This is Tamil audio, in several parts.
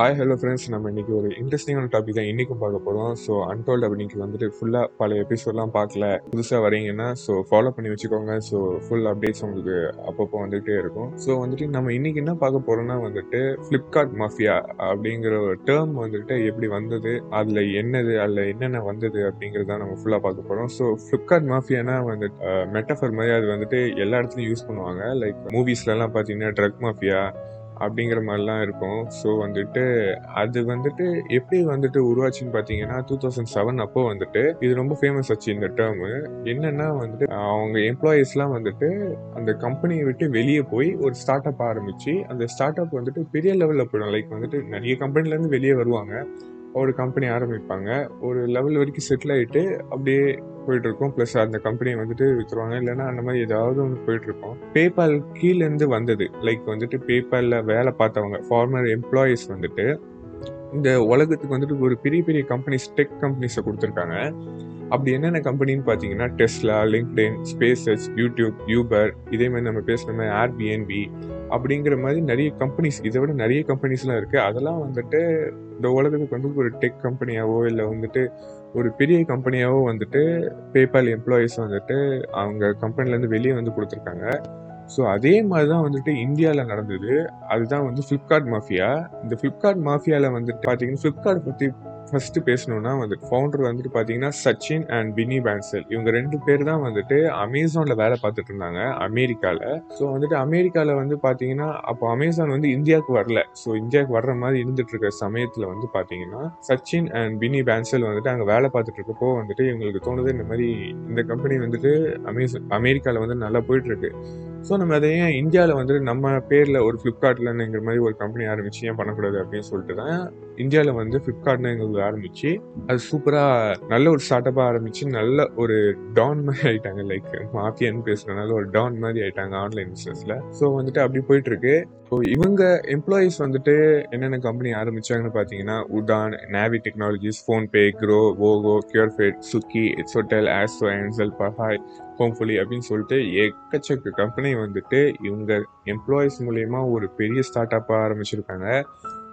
ஹாய் ஹலோ ஃப்ரெண்ட்ஸ் நம்ம இன்னைக்கு ஒரு இன்ட்ரெஸ்டிங்கான டாபிக் தான் இன்னைக்கும் பார்க்க போகிறோம் ஸோ அன்டோல்ட் அப்படின்ட்டு வந்துட்டு ஃபுல்லாக பல எபிசோட்லாம் பார்க்கல. புதுசாக வரீங்கன்னா ஸோ ஃபாலோ பண்ணி வச்சுக்கோங்க. ஸோ ஃபுல் அப்டேட்ஸ் உங்களுக்கு அப்பப்போ வந்துகிட்டே இருக்கும். ஸோ வந்துட்டு நம்ம இன்னைக்கு என்ன பார்க்க போகிறோம்னா வந்துட்டு ஃப்ளிப்கார்ட் மாஃபியா அப்படிங்கிற ஒரு டேர்ம் வந்துட்டு எப்படி வந்தது அதில் என்னது அதில் என்னென்ன வந்தது அப்படிங்கிறத நம்ம ஃபுல்லாக பார்க்க போகிறோம் ஸோ ஃப்ளிப்கார்ட் மாஃபியானா வந்துட்டு மெட்டஃபர் மாதிரி அது வந்துட்டு எல்லா இடத்துலையும் யூஸ் பண்ணுவாங்க. லைக் மூவிஸ்லலாம் பார்த்தீங்கன்னா ட்ரக் மாஃபியா அப்படிங்கிற மாதிரிலாம் இருக்கும். ஸோ வந்துட்டு அது வந்துட்டு எப்படி வந்துட்டு உருவாச்சுன்னு பார்த்தீங்கன்னா டூ தௌசண்ட் செவன் அப்போ வந்துட்டு இது ரொம்ப ஃபேமஸ் ஆச்சு இந்த டேர்மு என்னன்னா வந்துட்டு அவங்க எம்ப்ளாயீஸ்லாம் வந்துட்டு அந்த கம்பெனியை விட்டு வெளியே போய் ஒரு ஸ்டார்ட் அப் ஆரம்பிச்சு அந்த ஸ்டார்ட் அப் வந்துட்டு பெரிய லெவலில் போயிடும். லைக் வந்துட்டு நிறைய கம்பெனிலேருந்து வெளியே வருவாங்க. ஒரு கம்பெனி ஆரம்பிப்பாங்க. ஒரு லெவல் வரைக்கும் செட்டில் ஆகிட்டு அப்படியே போயிட்டுருக்கோம். ப்ளஸ் அந்த கம்பெனியை வந்துட்டு விற்றுவாங்க இல்லைன்னா அந்த மாதிரி ஏதாவது ஒன்று போயிட்டுருக்கோம். பேபால் கீழேருந்து வந்தது. லைக் வந்துட்டு பேபாலில் வேலை பார்த்தவங்க ஃபார்மர் எம்ப்ளாயீஸ் வந்துட்டு இந்த உலகத்துக்கு வந்துட்டு ஒரு பெரிய பெரிய கம்பெனிஸ் டெக் கம்பெனிஸை கொடுத்துருக்காங்க. அப்படி என்னென்ன கம்பெனின்னு பார்த்தீங்கன்னா Tesla LinkedIn Spaces YouTube Uber இதே மாதிரி நம்ம பேசுகிற மாதிரி ஏர்பிஎன்பி அப்படிங்கிற மாதிரி நிறைய கம்பெனிஸ் இதை விட நிறைய கம்பெனிஸ்லாம் இருக்குது அதெல்லாம் வந்துட்டு இந்த உலகத்துக்கு வந்து ஒரு டெக் கம்பெனியாவோ இல்லை வந்துட்டு ஒரு பெரிய கம்பெனியாவோ வந்துட்டு பேபால் எம்ப்ளாயீஸ் வந்துட்டு அவங்க கம்பெனிலேருந்து வெளியே வந்து கொடுத்துருக்காங்க. ஸோ அதே மாதிரி தான் வந்துட்டு இந்தியாவில் நடந்தது. அதுதான் வந்து ஃப்ளிப்கார்ட் மாஃபியா இந்த ஃப்ளிப்கார்ட் மாஃபியாவில் வந்துட்டு பார்த்தீங்கன்னா ஃப்ளிப்கார்ட் பற்றி ஃபஸ்ட்டு பேசணும்னா வந்துட்டு ஃபவுண்டர் வந்துட்டு பார்த்தீங்கன்னா சச்சின் அண்ட் பினி பேன்சல் இவங்க ரெண்டு பேர் தான் வந்துட்டு அமேசானில் வேலை பார்த்துட்டு இருந்தாங்க அமெரிக்காவில் ஸோ வந்துட்டு அமெரிக்காவில் வந்து பார்த்தீங்கன்னா அப்போ அமேசான் வந்து இந்தியாவுக்கு வரல. ஸோ இந்தியாவுக்கு வர்ற மாதிரி இருந்துட்டு இருக்க சமயத்தில் வந்து பார்த்தீங்கன்னா சச்சின் அண்ட் பினி பேன்சல் வந்துட்டு அங்கே வேலை பார்த்துட்டு இருக்கப்போ வந்துட்டு இவங்களுக்கு தோணுது இந்த மாதிரி இந்த கம்பெனி வந்துட்டு அமேசான் அமெரிக்காவில் வந்து நல்லா போயிட்டுருக்கு ஸோ நம்ம அதை ஏன் இந்தியாவில் வந்துட்டு நம்ம பேரில் ஒரு ஃப்ளிப்கார்ட்லங்கிற மாதிரி ஒரு கம்பெனி ஆரம்பிச்சு ஏன் பண்ணக்கூடாது அப்படின்னு சொல்லிட்டு தான் இந்தியாவில் வந்து ஃப்ளிப்கார்ட்னு எங்களுக்கு ஆரம்பிச்சு அது சூப்பராக நல்ல ஒரு ஸ்டார்ட் அப்பாக ஆரம்பிச்சு நல்ல ஒரு டான் மாதிரி ஆயிட்டாங்க. லைக் மாஃபியான்னு பேசுறதுனால ஒரு டான் மாதிரி ஆயிட்டாங்க ஆன்லைன் பிஸ்னஸில் ஸோ வந்துட்டு அப்படி போயிட்டு இருக்கு ஸோ இவங்க எம்ப்ளாயீஸ் வந்துட்டு என்னென்ன கம்பெனி ஆரம்பிச்சாங்கன்னு பார்த்தீங்கன்னா Udaan Navi Technologies PhonePe Groww ஓகோ கியூர்ஃபேட் சுக்கி எக்ஸோட்டல் ஆஸ்ட்ரோ ஆன்சல் பஹாய் ஹோம்ஃபுல்லி அப்படின்னு சொல்லிட்டு எக்கச்சக்க கம்பெனி வந்துட்டு இவங்க எம்ப்ளாயீஸ் மூலயமா ஒரு பெரிய ஸ்டார்ட் அப்பாக ஆரம்பிச்சிருக்காங்க.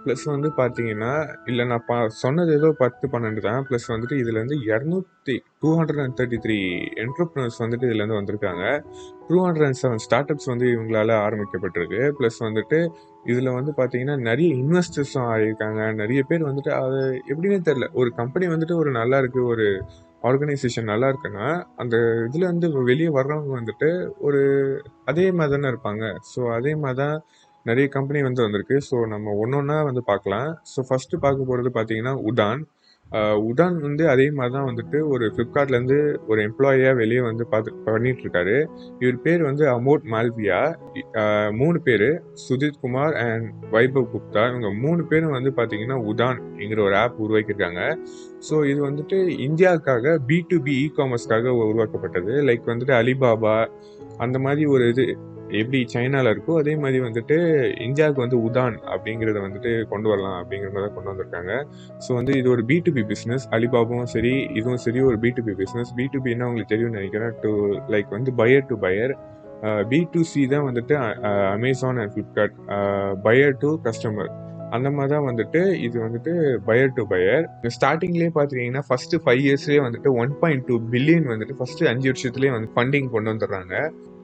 ப்ளஸ் வந்து பார்த்தீங்கன்னா இல்லை நான் பா சொன்னது ஏதோ பத்து பன்னெண்டு தான். ப்ளஸ் வந்துட்டு இதில் வந்து இரநூத்தி two hundred and thirty three entrepreneurs வந்துட்டு இதுலேருந்து வந்திருக்காங்க. Two hundred and seven start ups வந்து இவங்களால ஆரம்பிக்கப்பட்டிருக்கு. ப்ளஸ் வந்துட்டு இதில் வந்து பார்த்தீங்கன்னா நிறைய இன்வெஸ்டர்ஸும் ஆகியிருக்காங்க நிறைய பேர் வந்துட்டு அது எப்படின்னே தெரில ஒரு கம்பெனி வந்துட்டு ஒரு நல்லா இருக்குது ஒரு ஆர்கனைசேஷன் நல்லா இருக்குன்னா அந்த இதில் வந்து வெளியே வர்றவங்க வந்துட்டு ஒரு அதே மாதிரி தானே இருப்பாங்க. ஸோ அதே மாதிரி தான் நிறைய கம்பெனி வந்து வந்திருக்கு. ஸோ நம்ம ஒன்று ஒன்றா வந்து பார்க்கலாம். ஸோ ஃபஸ்ட்டு பார்க்க போகிறது பார்த்தீங்கன்னா உதான். உதான் வந்து அதே மாதிரி தான் வந்துட்டு ஒரு ஃப்ளிப்கார்ட்லேருந்து ஒரு எம்ப்ளாயியாக வெளியே வந்து பார்த்து பண்ணிகிட்ருக்காரு இவர் பேர் வந்து அமோட் மால்வியா. மூணு பேர். சுஜித் குமார் அண்ட் வைபவ் குப்தா. இவங்க மூணு பேரும் வந்து பார்த்தீங்கன்னா உதான் என்கிற ஒரு ஆப் உருவாக்கியிருக்காங்க. ஸோ இது வந்துட்டு இந்தியாவுக்காக பி டு பி இ காமர்ஸ்க்காக உருவாக்கப்பட்டது. லைக் வந்துட்டு அலிபாபா அந்த மாதிரி ஒரு இது எப்படி சைனாவில் இருக்கோ அதே மாதிரி வந்துட்டு இந்தியாவுக்கு வந்து உதான் அப்படிங்கிறத வந்துட்டு கொண்டு வரலாம் அப்படிங்கிற மாதிரி தான் கொண்டு வந்திருக்காங்க. ஸோ வந்து இது ஒரு பி டு பி பிஸ்னஸ் அலிபாபாவும் சரி இதுவும் சரி ஒரு B to B business B to பின்னா உங்களுக்கு தெரியும்னு நினைக்கிறேன்? டு லைக் வந்து buyer to buyer B to C தான் வந்துட்டு Amazon and Flipkart buyer to customer அந்த மாதிரி தான் வந்துட்டு இது வந்துட்டு பயர் டு பயர் ஸ்டார்டிங்லேயே பார்த்தீங்கன்னா ஃபஸ்ட்டு ஃபைவ் இயர்ஸ்லேயே வந்துட்டு ஒன் பாயிண்ட் டூ பில்லியன் வந்துட்டு ஃபஸ்ட்டு அஞ்சு வருஷத்துலேயே வந்து ஃபண்டிங் கொண்டு வந்துடுறாங்க.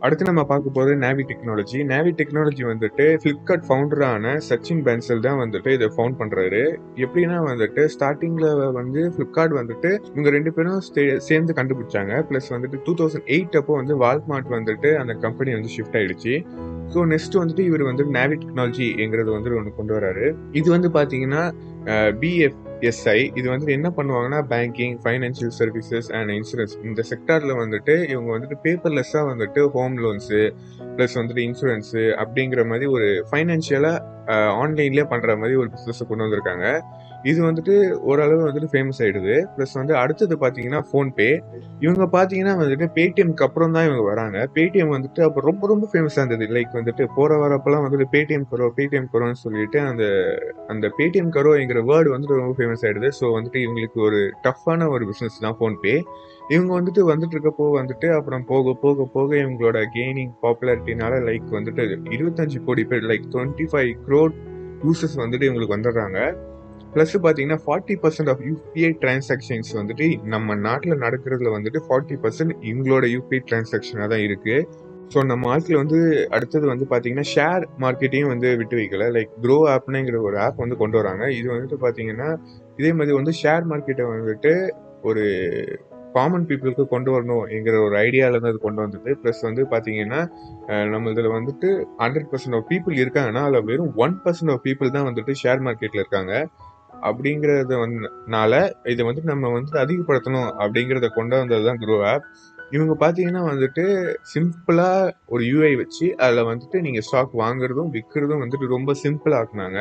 அடுத்து நம்ம பார்க்க போகிறது நேவி டெக்னாலஜி நேவி டெக்னாலஜி வந்துட்டு ஃப்ளிப்கார்ட் ஃபவுண்டரான சச்சின் பென்சல் தான் வந்துட்டு இதை ஃபவுண்ட் பண்ணுறாரு எப்படின்னா வந்துட்டு ஸ்டார்டிங்கில் வந்து ஃப்ளிப்கார்ட் வந்துட்டு இவங்க ரெண்டு பேரும் சேர்ந்து கண்டுபிடிச்சாங்க. ப்ளஸ் வந்துட்டு டூ தௌசண்ட் எயிட் அப்போ வந்து வால்மார்ட் வந்துட்டு அந்த கம்பெனி வந்து ஷிஃப்ட் ஆயிடுச்சு. ஸோ நெக்ஸ்ட் வந்துட்டு இவர் வந்து நேவி டெக்னாலஜிங்கிறது வந்து ஒன்று கொண்டு வராரு. இது வந்து பார்த்தீங்கன்னா பிஎஃப் எஸ்ஐ இது வந்துட்டு என்ன பண்ணுவாங்கன்னா banking financial services and insurance இந்த செக்டாரில் வந்துட்டு இவங்க வந்துட்டு பேப்பர்லெஸ்ஸாக வந்துட்டு ஹோம் லோன்ஸு ப்ளஸ் வந்துட்டு இன்சூரன்ஸு அப்படிங்கிற மாதிரி ஒரு ஃபைனான்ஷியலாக ஆன்லைன்லேயே பண்ணுற மாதிரி ஒரு பிஸ்னஸை கொண்டு வந்திருக்காங்க. இது வந்துட்டு ஓரளவு வந்துட்டு ஃபேமஸ் ஆயிடுது. ப்ளஸ் வந்து அடுத்தது பார்த்தீங்கன்னா ஃபோன்பே இவங்க பார்த்தீங்கன்னா வந்துட்டு பேடிஎம்க்கு அப்புறம் தான் இவங்க வராங்க. பேடிஎம் வந்துட்டு அப்போ ரொம்ப ரொம்ப ஃபேமஸாக இருந்தது. லைக் வந்துட்டு போகிற வரப்பெல்லாம் வந்துட்டு பேடிஎம் கரோ பேடிஎம் கரோன்னு சொல்லிட்டு அந்த அந்த பேடிஎம் கரோங்கிற வேர்டு வந்துட்டு ரொம்ப ஃபேமஸ் ஆயிடுது. ஸோ வந்துட்டு இவங்களுக்கு ஒரு டஃப்பான ஒரு பிஸ்னஸ் தான் ஃபோன்பே இவங்க வந்துட்டு வந்துட்டு இருக்கப்போ வந்துட்டு அப்புறம் போக போக போக இவங்களோட கெய்னிங் பாப்புலாரிட்டினால லைக் வந்துட்டு இருபத்தஞ்சு கோடி பேர் like twenty five crore users வந்துட்டு இவங்களுக்கு வந்துடுறாங்க. ப்ளஸ் பார்த்தீங்கன்னா forty percent of UPI transactions வந்துட்டு நம்ம நாட்டில் நடக்கிறதுல வந்துட்டு ஃபார்ட்டி பர்சன்ட் இவங்களோட யூபிஐ டிரான்சாக்ஷனாக தான் இருக்குது ஸோ நம்ம ஆட்கள் வந்து அடுத்தது வந்து பார்த்தீங்கன்னா ஷேர் மார்க்கெட்டையும் வந்து விட்டு வைக்கல. லைக் க்ரோ ஆப்னுங்கிற ஒரு ஆப் வந்து கொண்டு வராங்க. இது வந்துட்டு பார்த்தீங்கன்னா இதே மாதிரி வந்து ஷேர் மார்க்கெட்டை வந்துட்டு ஒரு காமன் பீப்புளுக்கு கொண்டு வரணும் என்கிற ஒரு ஐடியாவில் தான் அது கொண்டு வந்தது. ப்ளஸ் வந்து பார்த்தீங்கன்னா நம்ம இதில் வந்துட்டு ஹண்ட்ரட் பர்சன்ட் ஆஃப் பீப்புள் இருக்காங்கன்னா அதில் வெறும் ஒன் பர்சன்ட் ஆஃப் பீப்புள் தான் வந்துட்டு ஷேர் மார்க்கெட்டில் இருக்காங்க. அப்படிங்கிறத வந்துனால இதை வந்து நம்ம வந்து அதிகப்படுத்தணும் அப்படிங்கிறத கொண்டு வந்தது தான் க்ரோ ஆப். இவங்க பார்த்தீங்கன்னா வந்துட்டு சிம்பிளாக ஒரு யூஐ வச்சு அதில் வந்துட்டு நீங்கள் ஸ்டாக் வாங்குறதும் விற்கிறதும் வந்துட்டு ரொம்ப சிம்பிள் ஆக்குனாங்க.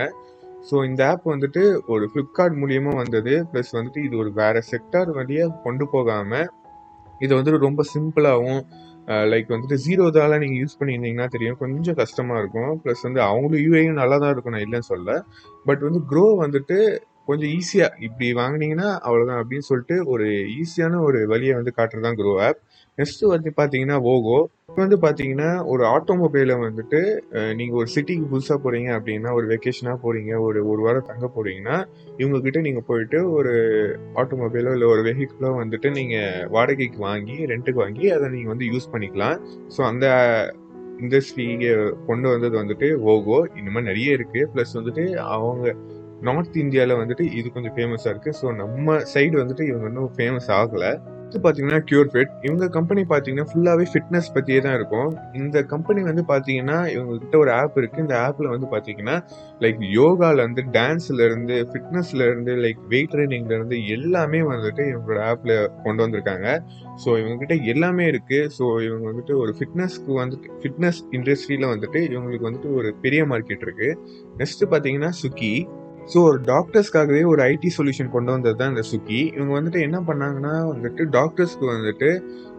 ஸோ இந்த ஆப் வந்துட்டு ஒரு ஃப்ளிப்கார்ட் மூலியமாக வந்தது. ப்ளஸ் வந்துட்டு இது ஒரு வேறு செக்டார் வழியாக கொண்டு போகாமல் இது வந்துட்டு ரொம்ப சிம்பிளாகவும் லைக் வந்துட்டு ஜீரோ தால நீங்கள் யூஸ் பண்ணியிருந்தீங்கன்னா தெரியும். கொஞ்சம் கஷ்டமாக இருக்கும். ப்ளஸ் வந்து அவங்களும் யூஏயும் நல்லா தான் இருக்கும் நான் இல்லைன்னு சொல்ல பட் வந்து க்ரோ வந்துட்டு கொஞ்சம் ஈஸியாக இப்படி வாங்கினீங்கன்னா அவ்வளோதான் அப்படின்னு சொல்லிட்டு ஒரு ஈஸியான ஒரு வழியை வந்து காட்டுறது தான் க்ரோ ஆப் நெக்ஸ்ட் வந்து பார்த்தீங்கன்னா ஓகோ வந்து பார்த்தீங்கன்னா ஒரு ஆட்டோமொபைலை வந்துட்டு நீங்கள் ஒரு சிட்டிக்கு புதுசாக போகிறீங்க அப்படின்னா ஒரு வெக்கேஷனாக போகிறீங்க ஒரு ஒரு வாரம் தங்க போகிறீங்கன்னா இவங்கக்கிட்ட நீங்கள் போயிட்டு ஒரு ஆட்டோமொபைலோ இல்லை ஒரு வெஹிக்கிளோ வந்துட்டு நீங்கள் வாடகைக்கு வாங்கி ரெண்ட்டுக்கு வாங்கி அதை நீங்கள் வந்து யூஸ் பண்ணிக்கலாம். ஸோ அந்த இண்டஸ்ட்ரியை கொண்டு வந்தது வந்துட்டு ஓகோ இந்த மாதிரி நிறைய இருக்குது ப்ளஸ் வந்துட்டு அவங்க நார்த் இந்தியாவில் வந்துட்டு இது கொஞ்சம் ஃபேமஸாக இருக்குது ஸோ நம்ம சைடு வந்துட்டு இவங்க இன்னும் ஃபேமஸ் ஆகலை. இது பார்த்தீங்கன்னா கியூர் ஃபிட் இவங்க கம்பெனி பார்த்தீங்கன்னா ஃபுல்லாகவே ஃபிட்னஸ் பற்றியே தான் இருக்கும். இந்த கம்பெனி வந்து பார்த்தீங்கன்னா இவங்ககிட்ட ஒரு ஆப் இருக்குது இந்த ஆப்பில் வந்து பார்த்தீங்கன்னா லைக் யோகாலேருந்து டான்ஸ்லேருந்து ஃபிட்னஸ்லேருந்து லைக் வெயிட் ட்ரைனிங்லேருந்து எல்லாமே வந்துட்டு இவங்களோட ஆப்பில் கொண்டு வந்திருக்காங்க. ஸோ இவங்ககிட்ட எல்லாமே இருக்குது ஸோ இவங்க வந்துட்டு ஒரு ஃபிட்னஸ்க்கு வந்துட்டு ஃபிட்னஸ் இண்டஸ்ட்ரியில் வந்துட்டு இவங்களுக்கு வந்துட்டு ஒரு பெரிய மார்க்கெட் இருக்குது நெக்ஸ்ட்டு பார்த்தீங்கன்னா சுக்கி ஸோ ஒரு டாக்டர்ஸ்க்காகவே ஒரு ஐடி சொல்யூஷன் கொண்டு வந்தது தான் இந்த சுக்கி இவங்க வந்துட்டு என்ன பண்ணாங்கன்னா வந்துட்டு டாக்டர்ஸ்க்கு வந்துட்டு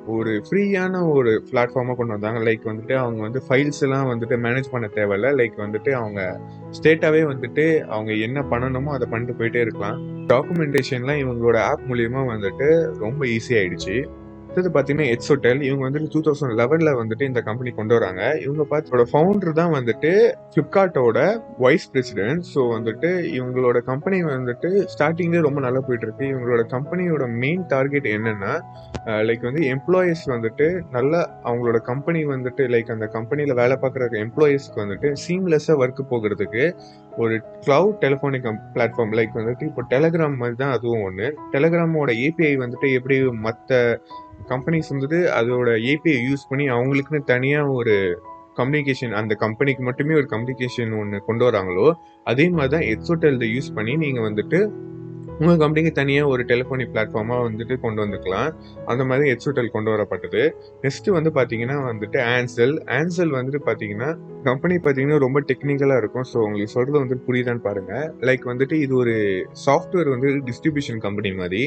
ஒரு ஃப்ரீயான ஒரு பிளாட்ஃபார்மாக கொண்டு வந்தாங்க. லைக் வந்துட்டு அவங்க வந்து ஃபைல்ஸ் எல்லாம் வந்துட்டு மேனேஜ் பண்ண தேவையில்ல. லைக் வந்துட்டு அவங்க ஸ்டேட்டாகவே வந்துட்டு அவங்க என்ன பண்ணணுமோ அதை பண்ணிட்டு போயிட்டே இருக்கலாம். டாக்குமெண்டேஷன்லாம் இவங்களோட ஆப் மூலியமாக வந்துட்டு ரொம்ப ஈஸி ஆயிடுச்சு. அடுத்தது பார்த்தீங்கன்னா எட்ஸ் ஹோட்டல் இவங்க வந்துட்டு டூ தௌசண்ட் லெவனில் வந்துட்டு இந்த கம்பெனி கொண்டு வராங்க. இவங்க பார்த்தோட ஃபவுண்டர் தான் வந்துட்டு ஃப்ளிப்கார்ட்டோட வைஸ் பிரசிடென்ட் ஸோ வந்துட்டு இவங்களோட கம்பெனி வந்துட்டு ஸ்டார்டிங்லேயே ரொம்ப நல்லா போயிட்டு இருக்கு. இவங்களோட கம்பெனியோட மெயின் டார்கெட் என்னன்னா லைக் வந்து எம்ப்ளாயீஸ் வந்துட்டு நல்லா அவங்களோட கம்பெனி வந்துட்டு லைக் அந்த கம்பெனியில் வேலை பார்க்குற எம்ப்ளாயீஸ்க்கு வந்துட்டு சீம்லெஸ்ஸாக ஒர்க் போகிறதுக்கு ஒரு க்ளவுட் டெலிஃபோனிக் பிளாட்ஃபார்ம் லைக் வந்துட்டு இப்போ டெலகிராம் மாதிரி தான் அதுவும் ஒன்று டெலகிராமோட ஏபிஐ வந்துட்டு எப்படி மற்ற கம்பெனிஸ் வந்துட்டு அதோட ஏபிஐ யூஸ் பண்ணி அவங்களுக்குன்னு தனியாக ஒரு கம்யூனிகேஷன் அந்த கம்பெனிக்கு மட்டுமே ஒரு கம்யூனிகேஷன் ஒன்று கொண்டு வராங்களோ அதே மாதிரி தான் எக்ஸோட்டெல் யூஸ் பண்ணி நீங்கள் வந்துட்டு உங்கள் கம்பெனிக்கு தனியாக ஒரு டெலிஃபோனிக் பிளாட்ஃபார்மாக வந்துட்டு கொண்டு வந்துக்கலாம். அந்த மாதிரி ஹெட்சோட்டல் கொண்டு வரப்பட்டது. நெக்ஸ்ட்டு வந்து பார்த்தீங்கன்னா வந்துட்டு ஆன்சல் ஆன்சல் வந்துட்டு பார்த்தீங்கன்னா கம்பெனி பார்த்தீங்கன்னா ரொம்ப டெக்னிக்கலாக இருக்கும். ஸோ உங்களுக்கு சொல்கிறது வந்துட்டு புரியுதான்னு பாருங்கள் லைக் வந்துட்டு இது ஒரு சாஃப்ட்வேர் வந்து டிஸ்ட்ரிபியூஷன் கம்பெனி மாதிரி.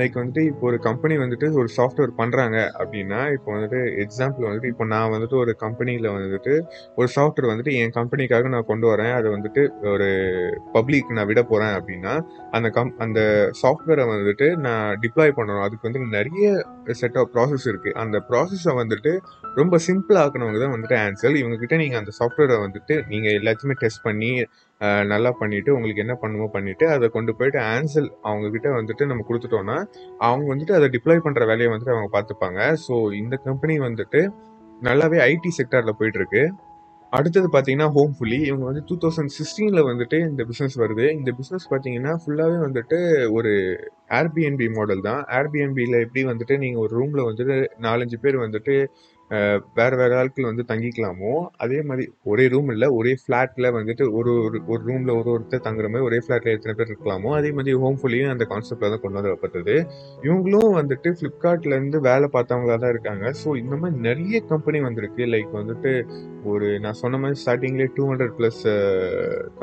லைக் வந்துட்டு இப்போ ஒரு கம்பெனி வந்துட்டு ஒரு சாஃப்ட்வேர் பண்ணுறாங்க அப்படின்னா இப்போ வந்துட்டு எக்ஸாம்பிள் வந்துட்டு இப்போ நான் வந்துட்டு ஒரு கம்பெனியில் வந்துட்டு ஒரு சாஃப்ட்வேர் வந்துட்டு என் கம்பெனிக்காக நான் கொண்டு வரேன். அதை வந்துட்டு ஒரு பப்ளிக் நான் விட போகிறேன் அப்படின்னா அந்த கம் அந்த சாஃப்ட்வேரை வந்துட்டு நான் டிப்ளாய் பண்ணணும். அதுக்கு வந்து நிறைய செட் ஆஃப் ப்ராசஸ் இருக்குது அந்த ப்ராசஸை வந்துட்டு ரொம்ப சிம்பிள் ஆக்கினவங்க தான் வந்துட்டு ஆன்சர் இவங்ககிட்ட நீங்கள் அந்த சாஃப்ட்வேரை வந்துட்டு நீங்கள் எல்லாத்தையுமே டெஸ்ட் பண்ணி நல்லா பண்ணிவிட்டு உங்களுக்கு என்ன பண்ணுமோ பண்ணிவிட்டு அதை கொண்டு போயிட்டு ஆன்சல் அவங்கக்கிட்ட வந்துட்டு நம்ம கொடுத்துட்டோன்னா அவங்க வந்துட்டு அதை டிப்ளாய் பண்ணுற வேலையை வந்துட்டு அவங்க பார்த்துப்பாங்க. ஸோ இந்த கம்பெனி வந்துட்டு நல்லாவே ஐடி செக்டாரில் போயிட்டுருக்கு. அடுத்தது பார்த்தீங்கன்னா ஹோம் ஃபுல்லி இவங்க வந்து டூ தௌசண்ட் சிக்ஸ்டீனில் வந்துட்டு இந்த பிஸ்னஸ் வருது. இந்த பிஸ்னஸ் பார்த்தீங்கன்னா ஃபுல்லாகவே வந்துட்டு ஒரு ஏர்பிஎன்பி மாடல் தான். ஏர்பிஎன்பியில் எப்படி வந்துட்டு நீங்கள் ஒரு ரூமில் வந்துட்டு நாலஞ்சு பேர் வந்துட்டு வேறு வேறு ஆட்கள் வந்து தங்கிக்கலாமோ? அதே மாதிரி ஒரே ரூம் இல்லை ஒரே ஃப்ளாட்டில் வந்துட்டு ஒரு ஒரு ஒரு ரூமில் ஒரு ஒருத்தர் தங்குற மாதிரி ஒரே ஃப்ளாட்டில் எத்தனை பேர் இருக்கலாமோ? அதே மாதிரி ஹோம் ஃபுல்லியும் அந்த கான்செப்டில் தான் கொண்டு வரப்பட்டது. இவங்களும் வந்துட்டு ஃப்ளிப்கார்ட்லேருந்து வேலை பார்த்தவங்களா தான் இருக்காங்க. ஸோ இந்த மாதிரி நிறைய கம்பெனி வந்திருக்கு. லைக் வந்துட்டு ஒரு நான் சொன்ன மாதிரி ஸ்டார்டிங்லேயே two hundred plus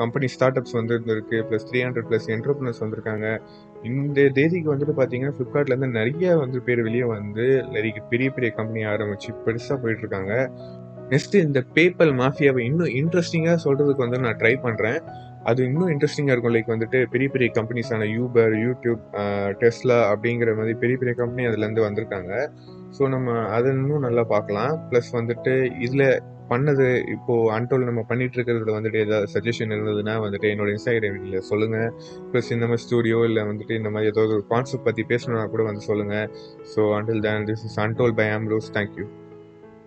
company start ups வந்து இருக்கு plus three hundred plus entrepreneurs வந்திருக்காங்க. இந்த தேதிக்கு வந்துட்டு பார்த்தீங்கன்னா ஃப்ளிப்கார்ட்லேருந்து நிறைய வந்து பேர் வெளியே வந்து நிறைய பெரிய பெரிய கம்பெனி ஆரம்பிச்சு பெருசாக போயிட்டு இருக்காங்க நெக்ஸ்ட் இந்த பேப்பல் மாஃபியாவை இன்னும் இன்ட்ரெஸ்டிங்காக சொல்கிறதுக்கு வந்து நான் ட்ரை பண்ணுறேன் அது இன்னும் இன்ட்ரெஸ்டிங்காக இருக்கும். லைக் வந்துட்டு பெரிய பெரிய கம்பெனிஸான யூபர் யூடியூப் டெஸ்லா அப்படிங்கிற மாதிரி பெரிய பெரிய கம்பெனி அதுலேருந்து வந்திருக்காங்க. ஸோ நம்ம அதை இன்னும் நல்லா பார்க்கலாம். ப்ளஸ் வந்துட்டு இதில் பண்ணது இப்போது அன்டோல் நம்ம பண்ணிட்டு இருக்கிறதுல வந்துட்டு ஏதாவது சஜஷன் இருந்ததுன்னா வந்துட்டு என்னோட இன்ஸ்டாகிராமில் சொல்லுங்கள் ப்ளஸ் இந்த மாதிரி ஸ்டூடியோ இல்லை வந்துட்டு இந்த மாதிரி ஏதாவது ஒரு கான்செப்ட் பற்றி பேசணும்னா கூட வந்து சொல்லுங்கள் so until then this is அன்டோல் by Ambrose thank you